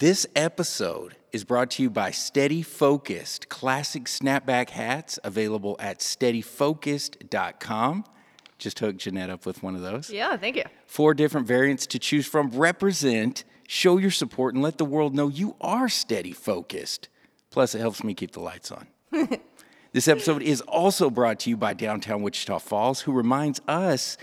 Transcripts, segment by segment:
This episode is brought to you by Steady Focused classic snapback hats available at steadyfocused.com. Just hooked Jeanette up with one of those. Yeah, thank you. Four different variants to choose from. Represent, show your support, and let the world know you are steady focused. Plus, it helps me keep the lights on. this episode is also brought to you by Downtown Wichita Falls, who reminds us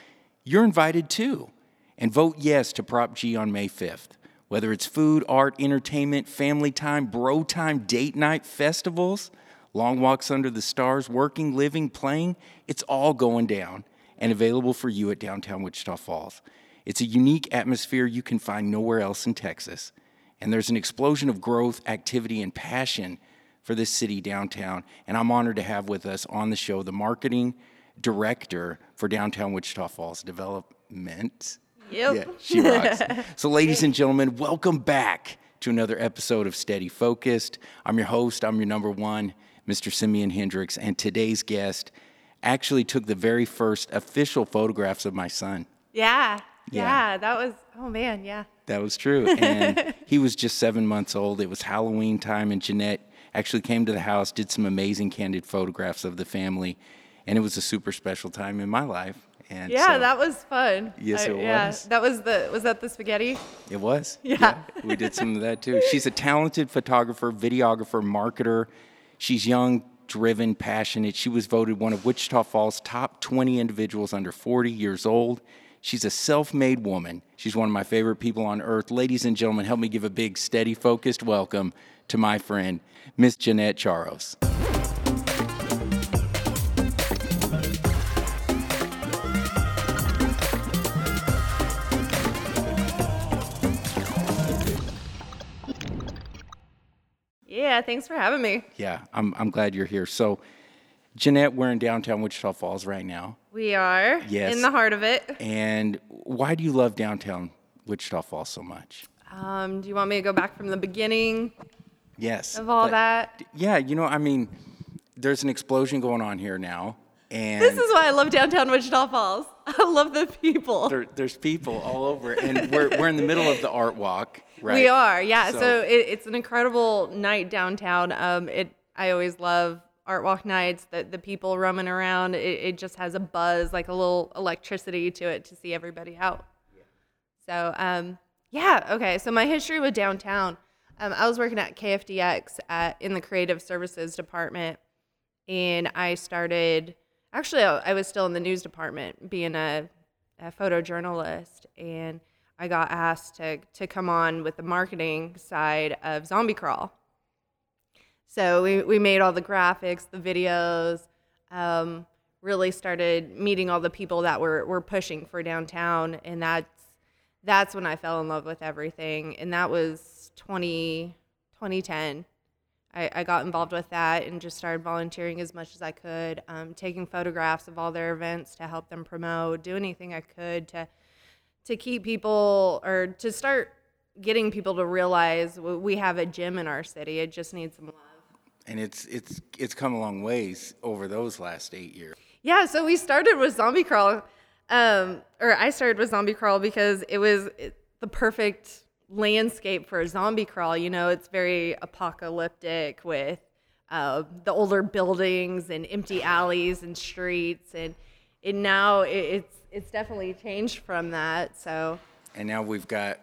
you're invited too. And vote yes to Prop G on May 5th. Whether it's food, art, entertainment, family time, bro time, date night, festivals, long walks under the stars, working, living, playing, it's all going down and available for you at downtown Wichita Falls. It's a unique atmosphere you can find nowhere else in Texas. And there's an explosion of growth, activity, and passion for this city downtown. And I'm honored to have with us on the show the marketing director for Downtown Wichita Falls Development. Yep. Yeah, she rocks. so, ladies and gentlemen, welcome back to another episode of Steady Focused. I'm your host, I'm your number one, Mr. Simeon Hendricks, and today's guest actually took the very first official photographs of my son. Yeah, Yeah. yeah. That was. Oh man. Yeah. That was true. And he was just seven months old. It was Halloween time, and Jeanette actually came to the house, did some amazing candid photographs of the family, and it was a super special time in my life. And Yeah, so that was fun. Yes, I- it yeah, was. That was the. Was that the spaghetti? It was. Yeah. We did some of that too. She's a talented photographer, videographer, marketer. She's young, driven, passionate. She was voted one of Wichita Falls' top 20 individuals under 40 years old. She's a self made woman. She's one of my favorite people on earth. Ladies and gentlemen, help me give a big, steady, focused welcome to my friend, Miss Jeanette Charos. Yeah. Thanks for having me. Yeah, I'm, I'm glad you're here. So, Jeanette, we're in downtown Wichita Falls right now. We are Yes. in the heart of it. And why do you love downtown Wichita Falls so much? Um, do you want me to go back from the beginning Yes. of all but- that? Yeah, you know, I mean, there's an explosion going on here now, and This is why I love downtown Wichita Falls. I love the people. there, there's people all over, and we're, we're in the middle of the art walk, right? We are, yeah. So, So- it, it's an incredible night downtown. Um, it I always love art walk nights. The the people roaming around. It, it just has a buzz, like a little electricity to it to see everybody out. So um, yeah, okay. So my history with downtown. Um, I was working at KFDX at, in the creative services department, and I started. Actually, I I was still in the news department, being a, a photojournalist, and I got asked to to come on with the marketing side of Zombie Crawl. So we, we made all the graphics, the videos, um, really started meeting all the people that were, were pushing for downtown. And that's, that's when I fell in love with everything. And that was 20, 2010. I, I got involved with that and just started volunteering as much as I could, um, taking photographs of all their events to help them promote, do anything I could to, to keep people or to start getting people to realize we have a gym in our city. It just needs some love. And it's it's it's come a long ways over those last eight years. Yeah, so we started with Zombie Crawl, um, or I started with Zombie Crawl because it was the perfect landscape for a zombie crawl. You know, it's very apocalyptic with uh, the older buildings and empty alleys and streets, and and now it's it's definitely changed from that. So And now we've got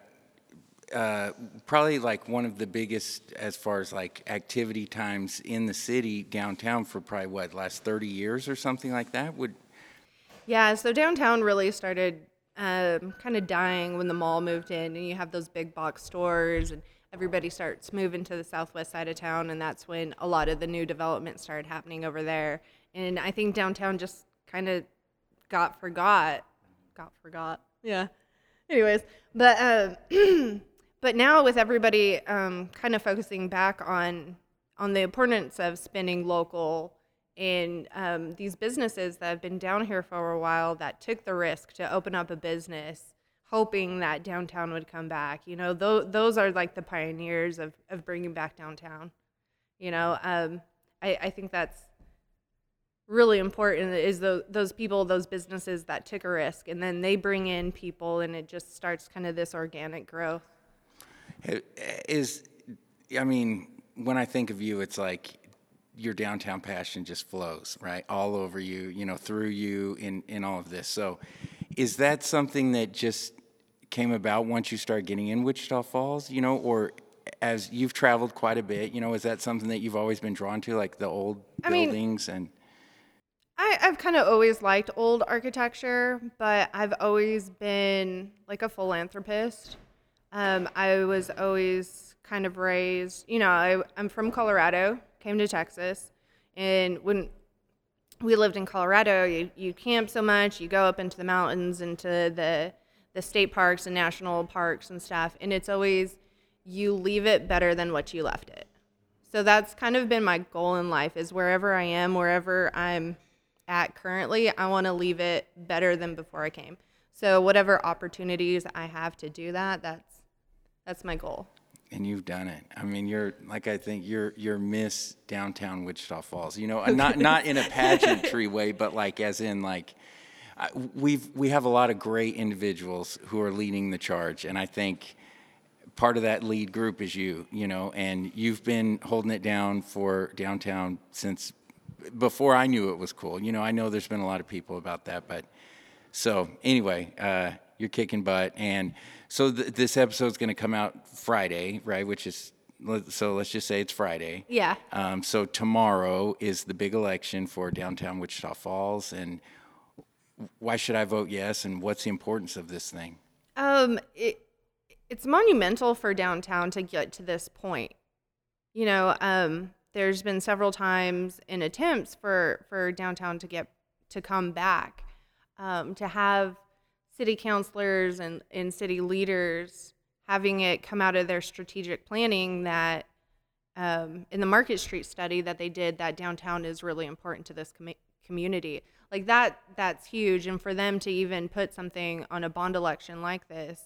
uh, probably like one of the biggest as far as like activity times in the city downtown for probably what last 30 years or something like that would Yeah, so downtown really started um, kind of dying when the mall moved in, and you have those big box stores, and everybody starts moving to the southwest side of town, and that's when a lot of the new development started happening over there. And I think downtown just kind of got forgot, got forgot. Yeah. Anyways, but um, but now with everybody um, kind of focusing back on on the importance of spending local and um, these businesses that have been down here for a while that took the risk to open up a business hoping that downtown would come back you know th- those are like the pioneers of, of bringing back downtown you know um, I, I think that's really important is those, those people those businesses that took a risk and then they bring in people and it just starts kind of this organic growth Is, I mean, when I think of you, it's like your downtown passion just flows right all over you, you know, through you in in all of this. So, is that something that just came about once you started getting in Wichita Falls, you know, or as you've traveled quite a bit, you know, is that something that you've always been drawn to, like the old I mean- buildings and? I, I've kind of always liked old architecture, but I've always been like a philanthropist. Um, I was always kind of raised, you know, I, I'm from Colorado, came to Texas, and when we lived in Colorado, you, you camp so much, you go up into the mountains, into the, the state parks and national parks and stuff, and it's always you leave it better than what you left it. So that's kind of been my goal in life is wherever I am, wherever I'm at currently, I want to leave it better than before I came. So whatever opportunities I have to do that, that's that's my goal. And you've done it. I mean, you're like I think you're you're Miss Downtown Wichita Falls. You know, not not in a pageantry way, but like as in like we've we have a lot of great individuals who are leading the charge, and I think part of that lead group is you. You know, and you've been holding it down for downtown since before I knew it was cool. You know, I know there's been a lot of people about that, but so anyway, uh, you're kicking butt, and so th- this episode's going to come out Friday, right? Which is so let's just say it's Friday. Yeah. Um, so tomorrow is the big election for downtown Wichita Falls, and why should I vote yes? And what's the importance of this thing? Um, it it's monumental for downtown to get to this point. You know, um, there's been several times in attempts for for downtown to get to come back, um, to have city councilors and and city leaders having it come out of their strategic planning that um, in the Market Street study that they did that downtown is really important to this commu- community. Like that, that's huge. And for them to even put something on a bond election like this,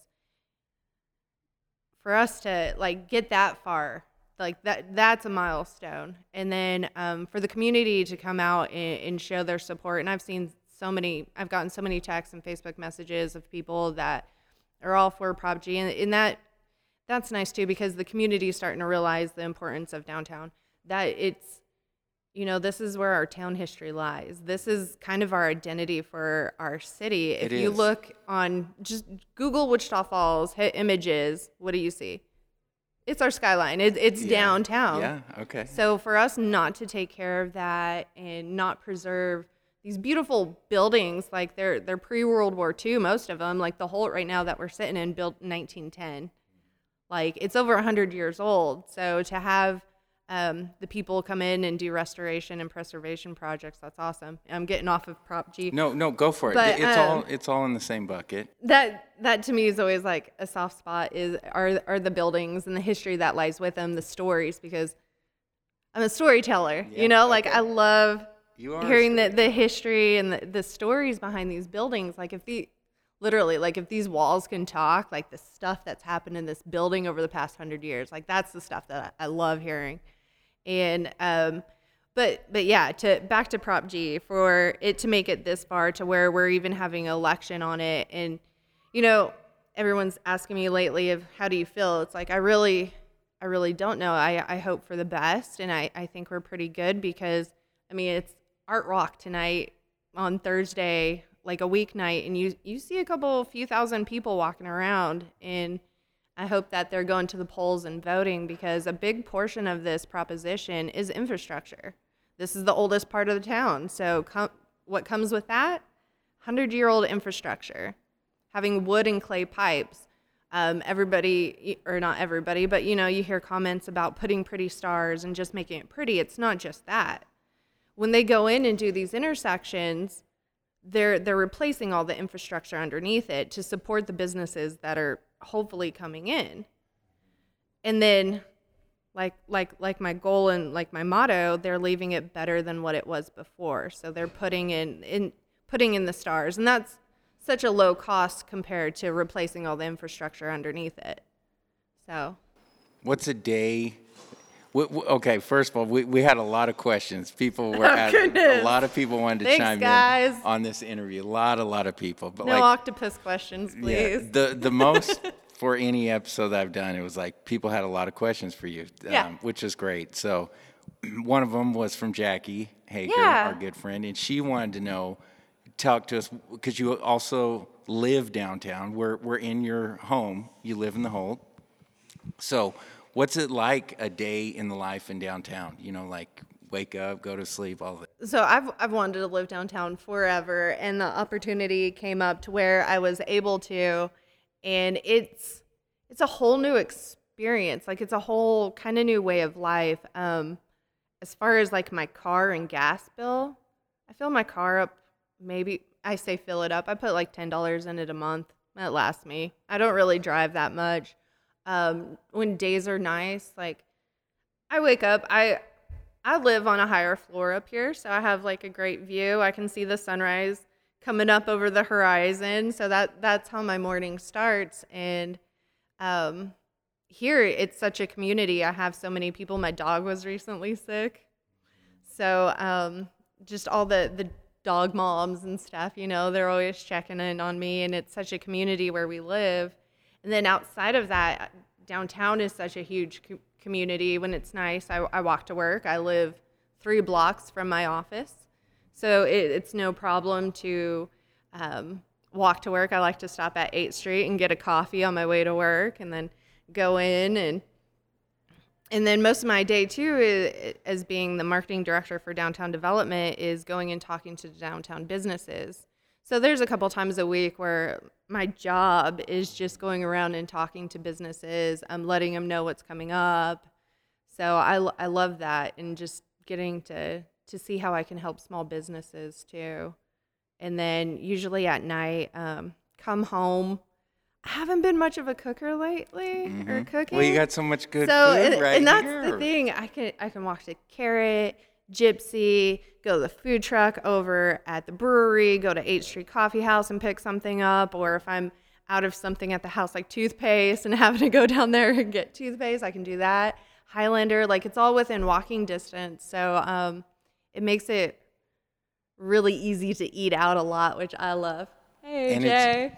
for us to like get that far, like that, that's a milestone. And then um, for the community to come out and, and show their support. And I've seen so many, I've gotten so many texts and Facebook messages of people that are all for Prop G, and, and that that's nice too because the community is starting to realize the importance of downtown. That it's, you know, this is where our town history lies. This is kind of our identity for our city. If you look on, just Google Wichita Falls, hit images, what do you see? It's our skyline. It, it's Yeah. downtown. Yeah. Okay. So for us not to take care of that and not preserve these beautiful buildings, like they're they're pre World War II, most of them, like the Holt right now that we're sitting in, built in 1910. Like it's over 100 years old. So to have um, the people come in and do restoration and preservation projects, that's awesome. I'm getting off of Prop G. No, no, go for it. But, it's all um, it's all in the same bucket. that that to me is always like a soft spot is are are the buildings and the history that lies with them the stories because i'm a storyteller Yeah, you know like i love You are hearing the, the history and the, the stories behind these buildings like if the literally like if these walls can talk like the stuff that's happened in this building over the past hundred years like that's the stuff that i, I love hearing and um but but yeah to back to prop g for it to make it this far to where we're even having an election on it. And you know everyone's asking me lately of how do you feel? It's like i really i really don't know. I, I hope for the best and I, I think we're pretty good because i mean it's art rock tonight on thursday like a weeknight and you you see a couple few thousand people walking around and I hope that they're going to the polls and voting because a big portion of this proposition is infrastructure. This is the oldest part of the town. So, com- what comes with that? 100 year old infrastructure, having wood and clay pipes. Um, everybody, or not everybody, but you know, you hear comments about putting pretty stars and just making it pretty. It's not just that. When they go in and do these intersections, they're they're replacing all the infrastructure underneath it to support the businesses that are hopefully coming in. And then like like like my goal and like my motto, they're leaving it better than what it was before. So they're putting in in putting in the stars and that's such a low cost compared to replacing all the infrastructure underneath it. So What's a day? W- w- Okay, first of all, we, we had a lot of questions. People were at, a Oh, lot of people wanted to Thanks, chime guys. in on this interview. A lot, a lot of people. But no like, octopus questions, please. yeah, the the most for any episode that I've done, it was like people had a lot of questions for you, um, Yeah. which is great. So one of them was from Jackie Hager, Yeah. our good friend, and she wanted to know, talk to us because you also live downtown. We're we're in your home. You live in the Holt. So, what's it like a day in the life in downtown? You know, like wake up, go to sleep, all it. So I've I've wanted to live downtown forever, and the opportunity came up to where I was able to, and it's it's a whole new experience. Like it's a whole kind of new way of life. Um, as far as like my car and gas bill, I fill my car up. Maybe I say fill it up. I put like ten dollars in it a month. That lasts me. I don't really drive that much. Um, when days are nice, like I wake up, I I live on a higher floor up here, so I have like a great view. I can see the sunrise coming up over the horizon, so that that's how my morning starts. And um, here, it's such a community. I have so many people. My dog was recently sick, so um, just all the the dog moms and stuff. You know, they're always checking in on me, and it's such a community where we live. And then outside of that, downtown is such a huge co- community. When it's nice, I, I walk to work. I live three blocks from my office, so it, it's no problem to um, walk to work. I like to stop at 8th Street and get a coffee on my way to work, and then go in and and then most of my day too is, as being the marketing director for downtown development is going and talking to downtown businesses so there's a couple times a week where my job is just going around and talking to businesses. I'm letting them know what's coming up. So I, I love that and just getting to to see how i can help small businesses too. And then usually at night um, come home. I haven't been much of a cooker lately or cooking Well, you got so much good so food and, right and that's here. the thing. I can i can walk to carrot gypsy go to the food truck over at the brewery go to 8th street coffee house and pick something up or if i'm out of something at the house like toothpaste and having to go down there and get toothpaste i can do that highlander like it's all within walking distance so um, it makes it really easy to eat out a lot which i love hey And it's-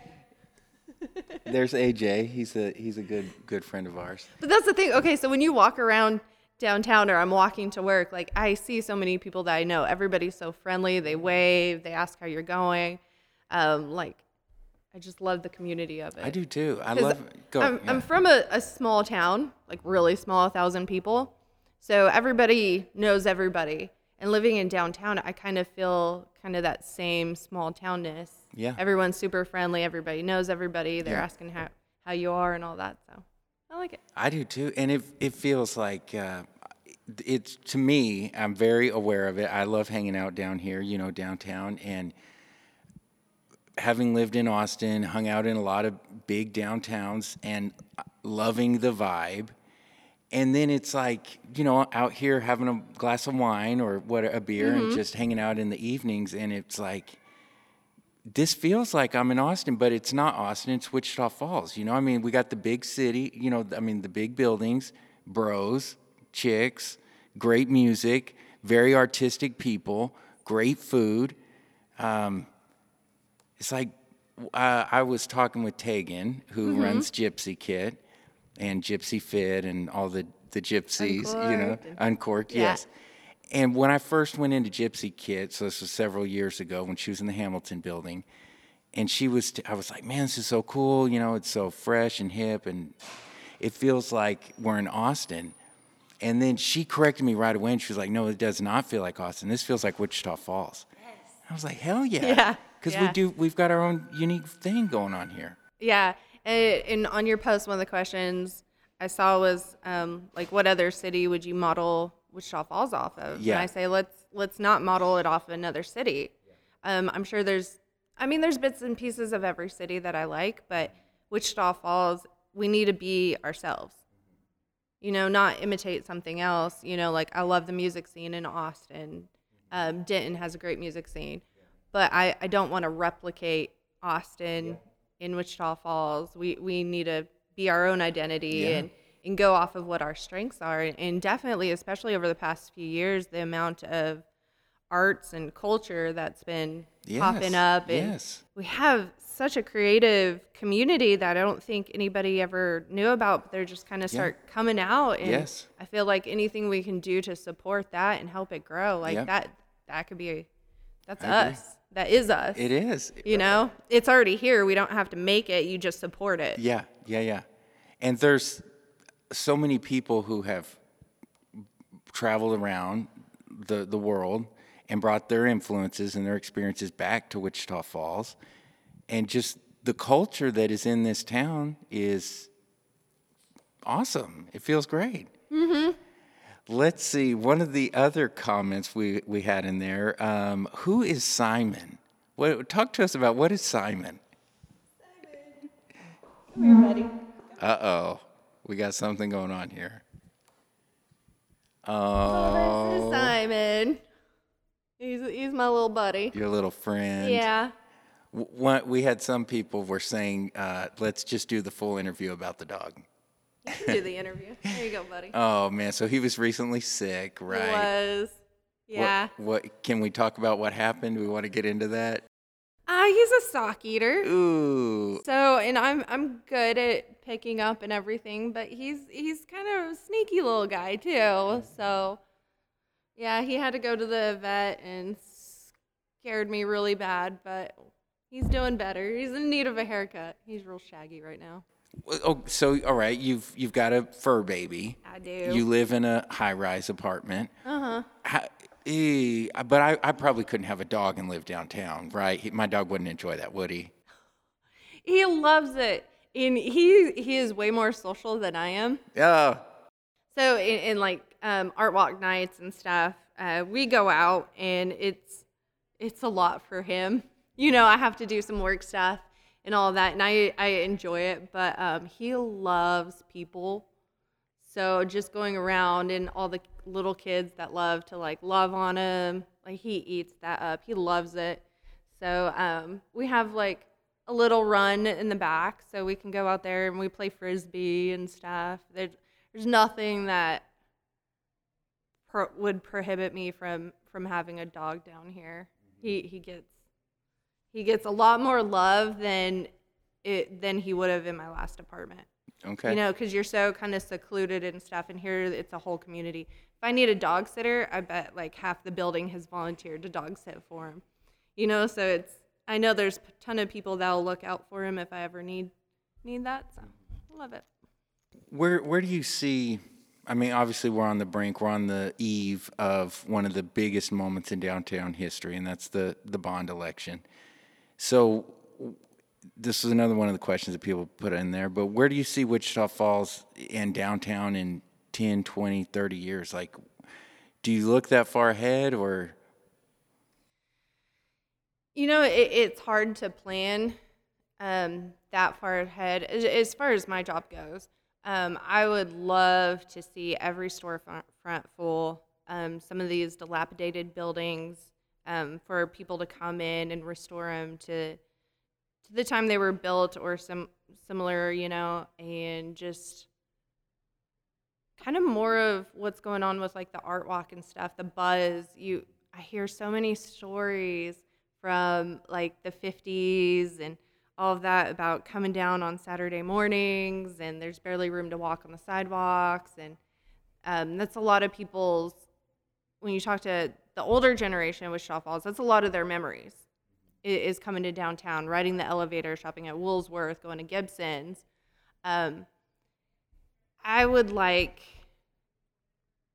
There's AJ. He's a he's a good good friend of ours. But that's the thing. Okay, so when you walk around downtown or I'm walking to work, like I see so many people that I know. Everybody's so friendly. They wave. They ask how you're going. Um, like, I just love the community of it. I do too. I love. Go. I'm, yeah. I'm from a, a small town, like really small, a thousand people. So everybody knows everybody. And living in downtown, I kind of feel kind of that same small townness. Yeah. Everyone's super friendly. Everybody knows everybody. They're Yeah. asking how, how you are and all that. So I like it. I do too, and it it feels like uh, it's to me. I'm very aware of it. I love hanging out down here, you know, downtown, and having lived in Austin, hung out in a lot of big downtowns, and loving the vibe. And then it's like you know, out here having a glass of wine or what a beer, and just hanging out in the evenings, and it's like this feels like I'm in Austin, but it's not Austin. It's Wichita Falls. You know, I mean, we got the big city. You know, I mean, the big buildings, bros, chicks, great music, very artistic people, great food. Um, it's like uh, I was talking with Tegan, who runs Gypsy Kit and Gypsy Fit and all the the gypsies. You know, Uncorked uncorked. Yeah. Yes. And when I first went into Gypsy Kit, so this was several years ago when she was in the Hamilton building, and she was, t- I was like, man, this is so cool. You know, it's so fresh and hip, and it feels like we're in Austin. And then she corrected me right away, and she was like, no, it does not feel like Austin. This feels like Wichita Falls. I was like, hell yeah. Yeah, Because we do, we've got our own unique thing going on here. Yeah, and, and on your post, one of the questions I saw was um, like, what other city would you model Wichita Falls off of? Yeah. And I say let's let's not model it off of another city. Um, I'm sure there's, I mean, there's bits and pieces of every city that I like, but Wichita Falls, we need to be ourselves. You know, not imitate something else. You know, like I love the music scene in Austin. Um, Denton has a great music scene, but I, I don't want to replicate Austin in Wichita Falls. We we need to be our own identity Yeah. and and go off of what our strengths are. And definitely, especially over the past few years, the amount of arts and culture that's been popping up. And yes. we have such a creative community that I don't think anybody ever knew about. But they're just kind of start coming out, and Yes. I feel like anything we can do to support that and help it grow, like Yeah. that, that could be, that's I agree. us. That is us. It is. You know, it's already here. We don't have to make it. You just support it. Yeah, yeah, yeah. And there's so many people who have traveled around the, the world and brought their influences and their experiences back to Wichita Falls. And just the culture that is in this town is awesome. It feels great. Mm-hmm. Let's see. One of the other comments we, we had in there um, who is Simon? What, talk to us about what is Simon? We're ready. Uh oh, we got something going on here. Oh, this is Simon. He's he's my little buddy. Your little friend. Yeah. What we had some people were saying, uh, let's just do the full interview about the dog. You can do the interview. There you go, buddy. Oh man, so he was recently sick, right? He was. What- Yeah. What, can we talk about what happened? We want to get into that. Ah, he's a sock eater. Ooh, So, and I'm I'm good at picking up and everything, but he's he's kind of a sneaky little guy too. So, yeah, he had to go to the vet and scared me really bad, but he's doing better. He's in need of a haircut. He's real shaggy right now. oh, so all right, you've you've got a fur baby. I do. You live in a high-rise apartment. uh huh. Eh, but I, I probably couldn't have a dog and live downtown, right? He, my dog wouldn't enjoy that, would he? He loves it, and he he is way more social than I am. Yeah. So in, in like um, art walk nights and stuff, uh, we go out and it's it's a lot for him. You know, I have to do some work stuff and all that, and I I enjoy it. But um, he loves people. So just going around and all the little kids that love to like love on him, like he eats that up. He loves it. So um, we have like a little run in the back, so we can go out there and we play frisbee and stuff. There's there's nothing that pro- would prohibit me from from having a dog down here. He he gets he gets a lot more love than it than he would have in my last apartment. Okay. You know, because you're so kind of secluded and stuff, and here it's a whole community. If I need a dog sitter, I bet like half the building has volunteered to dog sit for him. You know, so it's I know there's a ton of people that'll look out for him if I ever need need that. So I love it. Where where do you see? I mean, obviously, we're on the brink. We're on the eve of one of the biggest moments in downtown history, and that's the the bond election. So, this is another one of the questions that people put in there. But where do you see Wichita Falls and downtown in 10, 20, 30 years? Like, do you look that far ahead, or You know, it, it's hard to plan um, that far ahead. As, as far as my job goes, um, I would love to see every storefront front full. Um, some of these dilapidated buildings um, for people to come in and restore them to to the time they were built or some similar, you know, and just kind of more of what's going on with like the art walk and stuff, the buzz. You, I hear so many stories from like the 50s and all of that about coming down on Saturday mornings and there's barely room to walk on the sidewalks. And um, that's a lot of people's, when you talk to the older generation Wichita Falls, that's a lot of their memories is coming to downtown, riding the elevator, shopping at Woolsworth, going to Gibson's. Um, I would like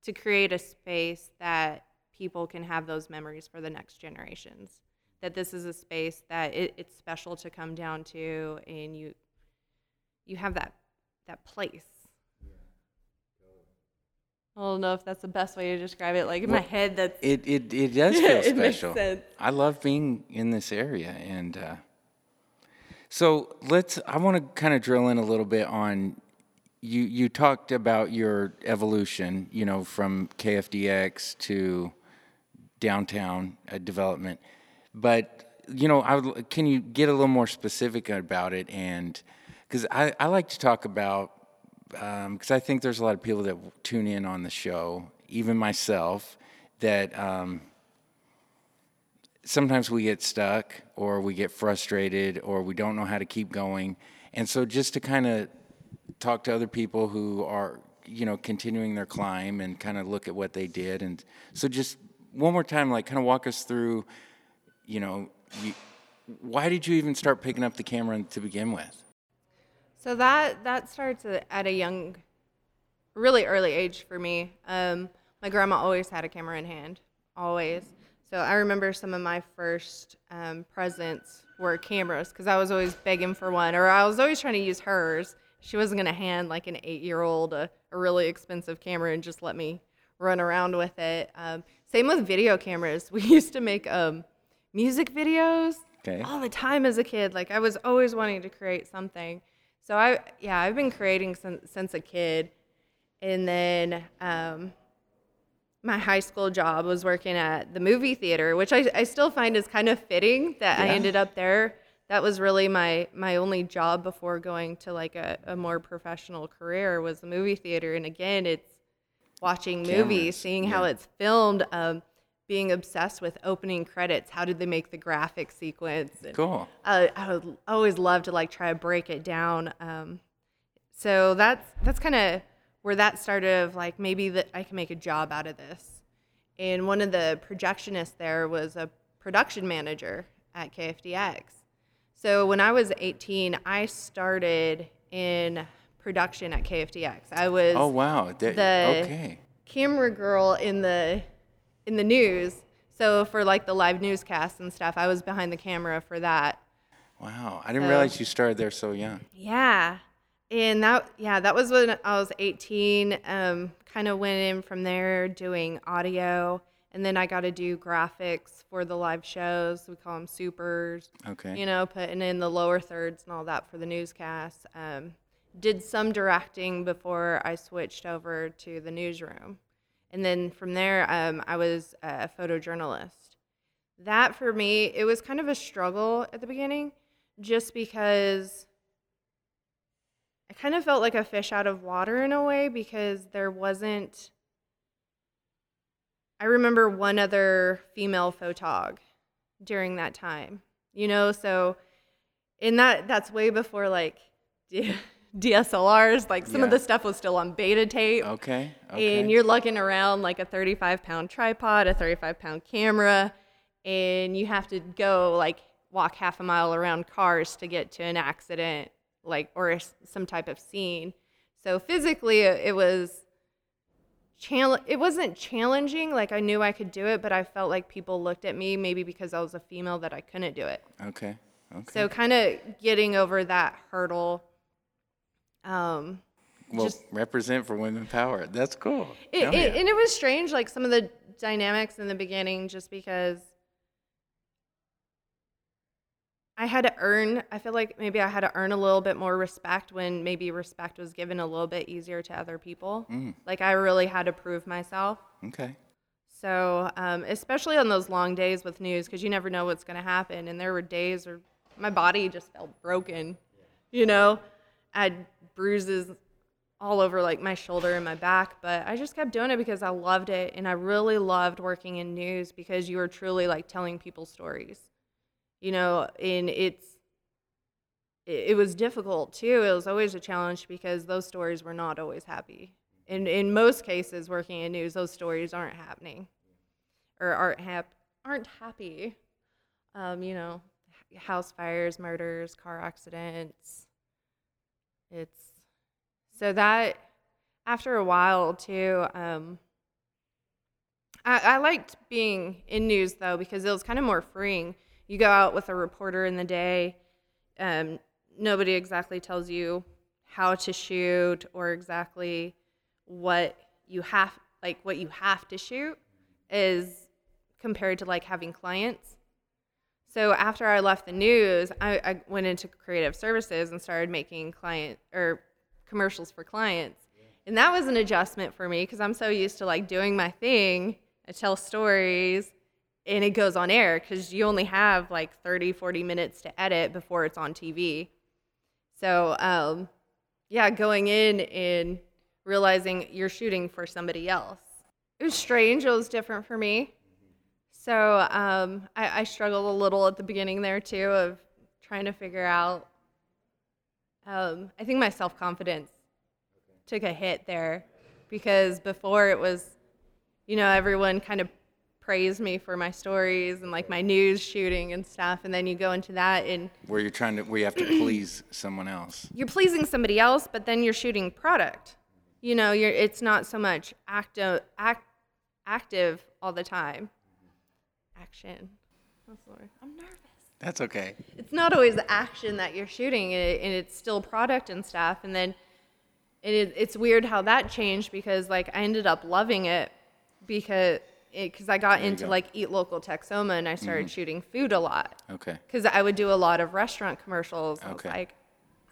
to create a space that people can have those memories for the next generations. That this is a space that it, it's special to come down to, and you you have that that place. I don't know if that's the best way to describe it. Like in my head, that's it it, it does feel It makes special. sense. I love being in this area, and uh, so let's. I want to kind of drill in a little bit on you. You talked about your evolution, you know, from KFDX to downtown uh, development, but you know, I would, can you get a little more specific about it? And because I, I like to talk about because I think there's a lot of people that tune in on the show, even myself, that um, sometimes we get stuck or we get frustrated or we don't know how to keep going. And so just to kind of talk to other people who are, you know, continuing their climb and kind of look at what they did. And so just one more time, like kind of walk us through, you know, you, why did you even start picking up the camera to begin with? So that that starts at a young, really early age for me. Um, my grandma always had a camera in hand, always. So I remember some of my first um, presents were cameras because I was always begging for one, or I was always trying to use hers. She wasn't going to hand like an eight year old a, a, really expensive camera and just let me run around with it. Um, same with video cameras. We used to make um, music videos okay. all the time as a kid. Like I was always wanting to create something. So I, yeah, I've been creating since, since a kid. And then um, my high school job was working at the movie theater, which I, I still find is kind of fitting that yeah. I ended up there. That was really my my only job before going to like a, a more professional career was the movie theater. And again, it's watching movies, seeing yeah. how it's filmed, um, being obsessed with opening credits. How did they make the graphic sequence? And, cool. Uh, I would always love to like try to break it down. Um, so that's that's kind of where that started of like maybe that I can make a job out of this. And one of the projectionists there was a production manager at KFDX. So when I was 18, I started in production at KFDX. I was oh wow the okay. camera girl in the in the news. So for like the live newscasts and stuff, I was behind the camera for that. Wow, I didn't so, realize you started there so young. Yeah, and that yeah that was when i was 18 um, kind of went in from there doing audio and then i got to do graphics for the live shows. We call them supers okay. you know putting in the lower thirds and all that for the newscasts. Um, did some directing before i switched over to the newsroom. And then from there um, i was a photojournalist. That for me it was kind of a struggle at the beginning just because I kind of felt like a fish out of water in a way because there wasn't. I remember one other female photog during that time, you know, so in that that's way before like DSLRs, like some yeah. of the stuff was still on beta tape. Okay, okay. And you're lugging around like a 35 pound tripod, a 35 pound camera, and you have to go like walk half a mile around cars to get to an accident like or some type of scene. So physically, it was chal- it wasn't challenging. Like I knew I could do it, but I felt like people looked at me maybe because I was a female that I couldn't do it. Okay. Okay. So kind of getting over that hurdle. Um, well, just, represent for women power. That's cool. It, it, yeah. And it was strange, like some of the dynamics in the beginning, just because I had to earn, I feel like maybe I had to earn a little bit more respect when maybe respect was given a little bit easier to other people. Mm. Like I really had to prove myself. Okay. So, um, especially on those long days with news, because you never know what's going to happen. And there were days where my body just felt broken. You know, I had bruises all over like my shoulder and my back, but I just kept doing it because I loved it. And I really loved working in news because you were truly like telling people stories you know, and it's it, was difficult too. It was always a challenge because those stories were not always happy. And in most cases, working in news, those stories aren't happening, or aren't hap- aren't happy. Um, you know, house fires, murders, car accidents. It's so that after a while too. Um, I, I liked being in news though because it was kind of more freeing you go out with a reporter in the day um, nobody exactly tells you how to shoot or exactly what you have like what you have to shoot is compared to like having clients. So after i left the news I, I went into creative services and started making client or commercials for clients. And that was an adjustment for me because i'm so used to like doing my thing i tell stories and it goes on air because you only have like 30 40 minutes to edit before it's on tv so um, yeah going in and realizing you're shooting for somebody else. It was strange. It was different for me. So um, I, I struggled a little at the beginning there too of trying to figure out. Um, I think my self confidence took a hit there because before it was, you know, everyone kind of praised me for my stories and like my news shooting and stuff, and then you go into that and Where you're trying to, where you have to please someone else. you're pleasing somebody else, but then you're shooting product. You know, you're it's not so much active act, active all the time. Action. Oh, the word. I'm nervous. That's okay. It's not always the action that you're shooting, and, it, and it's still product and stuff. And then it it's weird how that changed because like I ended up loving it because because I got you into go. like Eat Local Texoma and I started shooting food a lot Okay. because I would do a lot of restaurant commercials. I was Okay. like,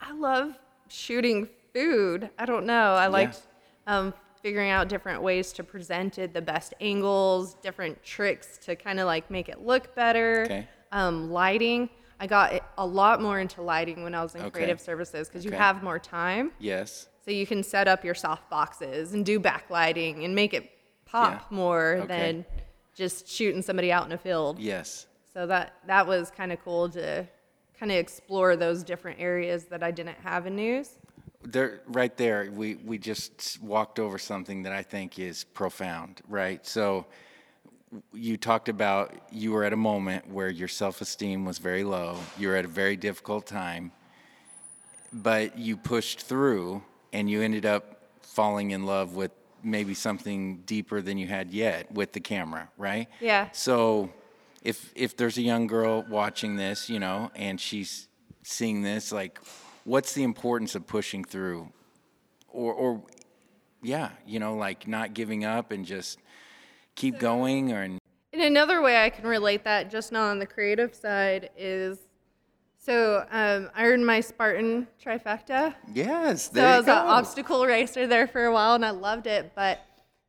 I love shooting food. I don't know. I liked um, figuring out different ways to present it, the best angles, different tricks to kind of like make it look better. Okay. Um, lighting. I got a lot more into lighting when I was in Okay. creative services because you have more time. Yes. So you can set up your soft boxes and do backlighting and make it pop Yeah. more Okay. than just shooting somebody out in a field. Yes. So that that was kind of cool to kind of explore those different areas that I didn't have in news. there right there we we just walked over something that i think is profound right so you talked about you were at a moment where your self-esteem was very low you were at a very difficult time but you pushed through and you ended up falling in love with maybe something deeper than you had yet with the camera right Yeah. so if if there's a young girl watching this, you know, and she's seeing this, like, what's the importance of pushing through, or or yeah, you know, like not giving up and just keep going, or and And another way I can relate that, just not on the creative side, is so um, I earned my Spartan trifecta. yes, there So I was go. an obstacle racer there for a while, and I loved it. But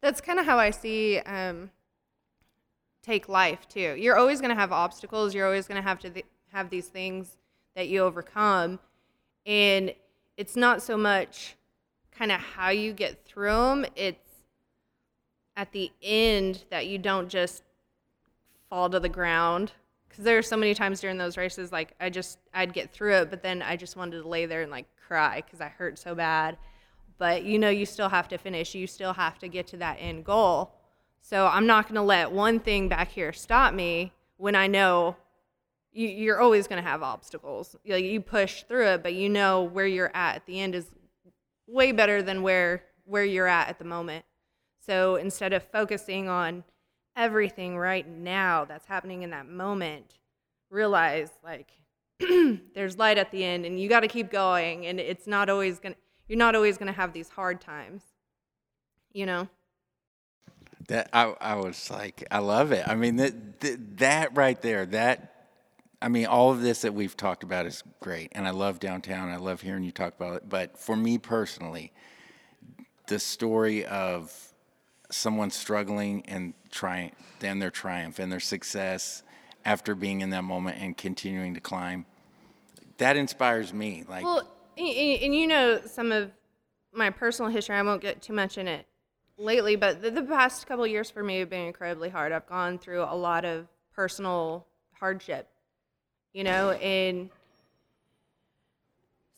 that's kind of how I see um, take life too. You're always going to have obstacles. You're always going to have to th- have these things that you overcome, and it's not so much kind of how you get through them. It's at the end that you don't just fall to the ground because there are so many times during those races like i just i'd get through it but then i just wanted to lay there and like cry because i hurt so bad. But you know you still have to finish. You still have to get to that end goal. So i'm not going to let one thing back here stop me when i know you, you're always going to have obstacles. You, you push through it but you know where you're at at the end is way better than where where you're at at the moment. So instead of focusing on everything right now that's happening in that moment, realize like there's light at the end and you got to keep going and it's not always going to you're not always going to have these hard times. You know? That I, I was like, I love it. I mean, that, that that right there, that I mean, all of this that we've talked about is great, and I love downtown. I love hearing you talk about it. But for me personally, the story of someone struggling and trying, then their triumph and their success after being in that moment and continuing to climb, that inspires me. Like, Well, and, you know some of my personal history. I won't get too much in it lately, but the, the past couple years for me have been incredibly hard. I've gone through a lot of personal hardship, you know, and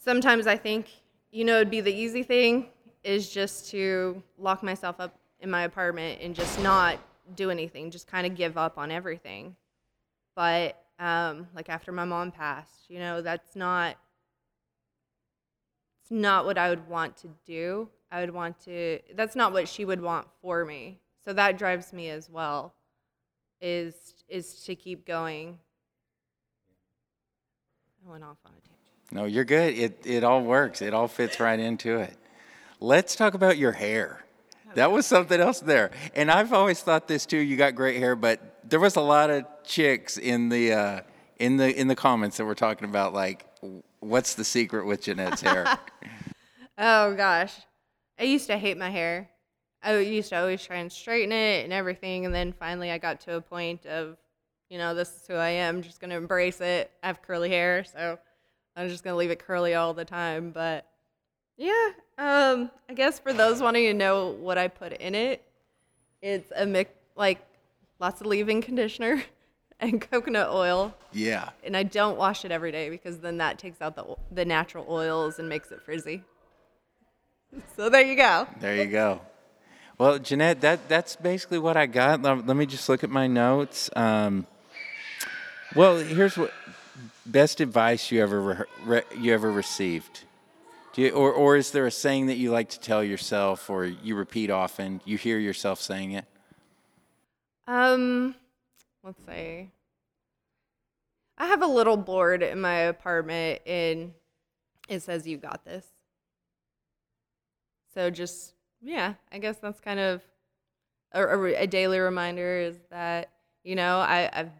sometimes I think, you know, it'd be the easy thing is just to lock myself up in my apartment and just not do anything, just kind of give up on everything. But um, like after my mom passed, you know, that's not it's not what I would want to do. I would want to that's not what she would want for me. So that drives me as well is is to keep going. I went off on a tangent. no, you're good. It it all works. It all fits right into it. Let's talk about your hair. That was something else there. And I've always thought this too. You got great hair, but there was a lot of chicks in the uh, in the in the comments that were talking about like, what's the secret with Jeanette's hair? Oh gosh. I used to hate my hair. I used to always try and straighten it and everything and then finally I got to a point of, you know, this is who I am, just gonna embrace it. I have curly hair, so I'm just gonna leave it curly all the time. But yeah, um, I guess for those wanting to know what I put in it, it's a mix like lots of leave-in conditioner and coconut oil. Yeah. And I don't wash it every day because then that takes out the the natural oils and makes it frizzy. So there you go. There you go. Well, Jeanette, that that's basically what I got. Let, let me just look at my notes. Um, well, here's what best advice you ever re, re, you ever received. Do you, or or is there a saying that you like to tell yourself, or you repeat often? You hear yourself saying it. Um, let's see. I have a little board in my apartment, and it says "You got this." So just yeah, I guess that's kind of a, a, a daily reminder is that you know I, I've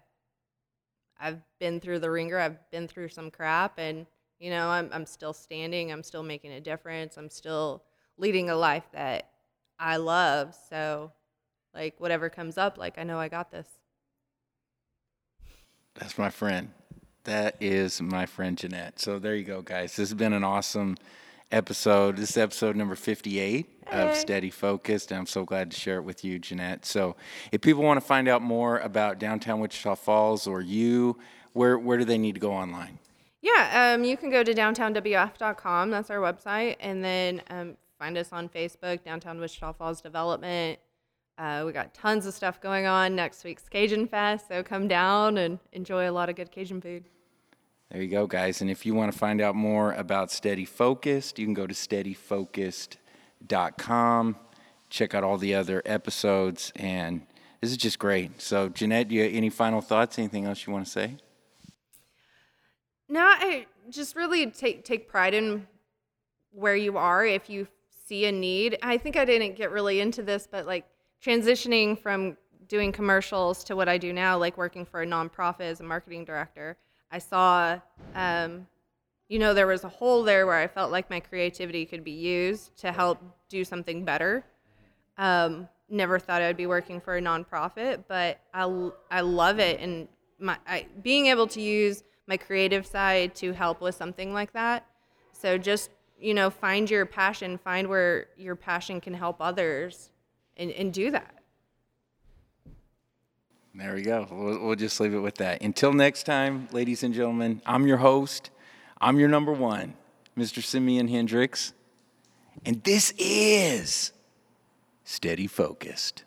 I've been through the ringer, I've been through some crap, and you know I'm I'm still standing, I'm still making a difference, I'm still leading a life that I love. So like whatever comes up, like I know I got this. That's my friend. That is my friend Jeanette. So there you go, guys. This has been an awesome episode. This is episode number 58 of Steady Focused, and I'm so glad to share it with you, Jeanette. So if people want to find out more about downtown Wichita Falls or you, where, where do they need to go online? Yeah, um, you can go to downtownwf.com. That's our website, and then um, find us on Facebook, Downtown Wichita Falls Development. Uh, we got tons of stuff going on. Next week's Cajun Fest, so come down and enjoy a lot of good Cajun food. There you go, guys. And if you want to find out more about Steady Focused, you can go to steadyfocused.com. Check out all the other episodes, and this is just great. So, Jeanette, do you have any final thoughts? Anything else you want to say? No, I just really take take pride in where you are. If you see a need, I think I didn't get really into this, but like transitioning from doing commercials to what I do now, like working for a nonprofit as a marketing director, I saw, um, you know, there was a hole there where I felt like my creativity could be used to help do something better. Um, never thought I'd be working for a nonprofit, but I, I love it. And my, I, being able to use my creative side to help with something like that. So just, you know, find your passion, find where your passion can help others and, and do that. There we go. We'll, we'll just leave it with that. Until next time, ladies and gentlemen, I'm your host. I'm your number one, Mr. Simeon Hendricks. And this is Steady Focused.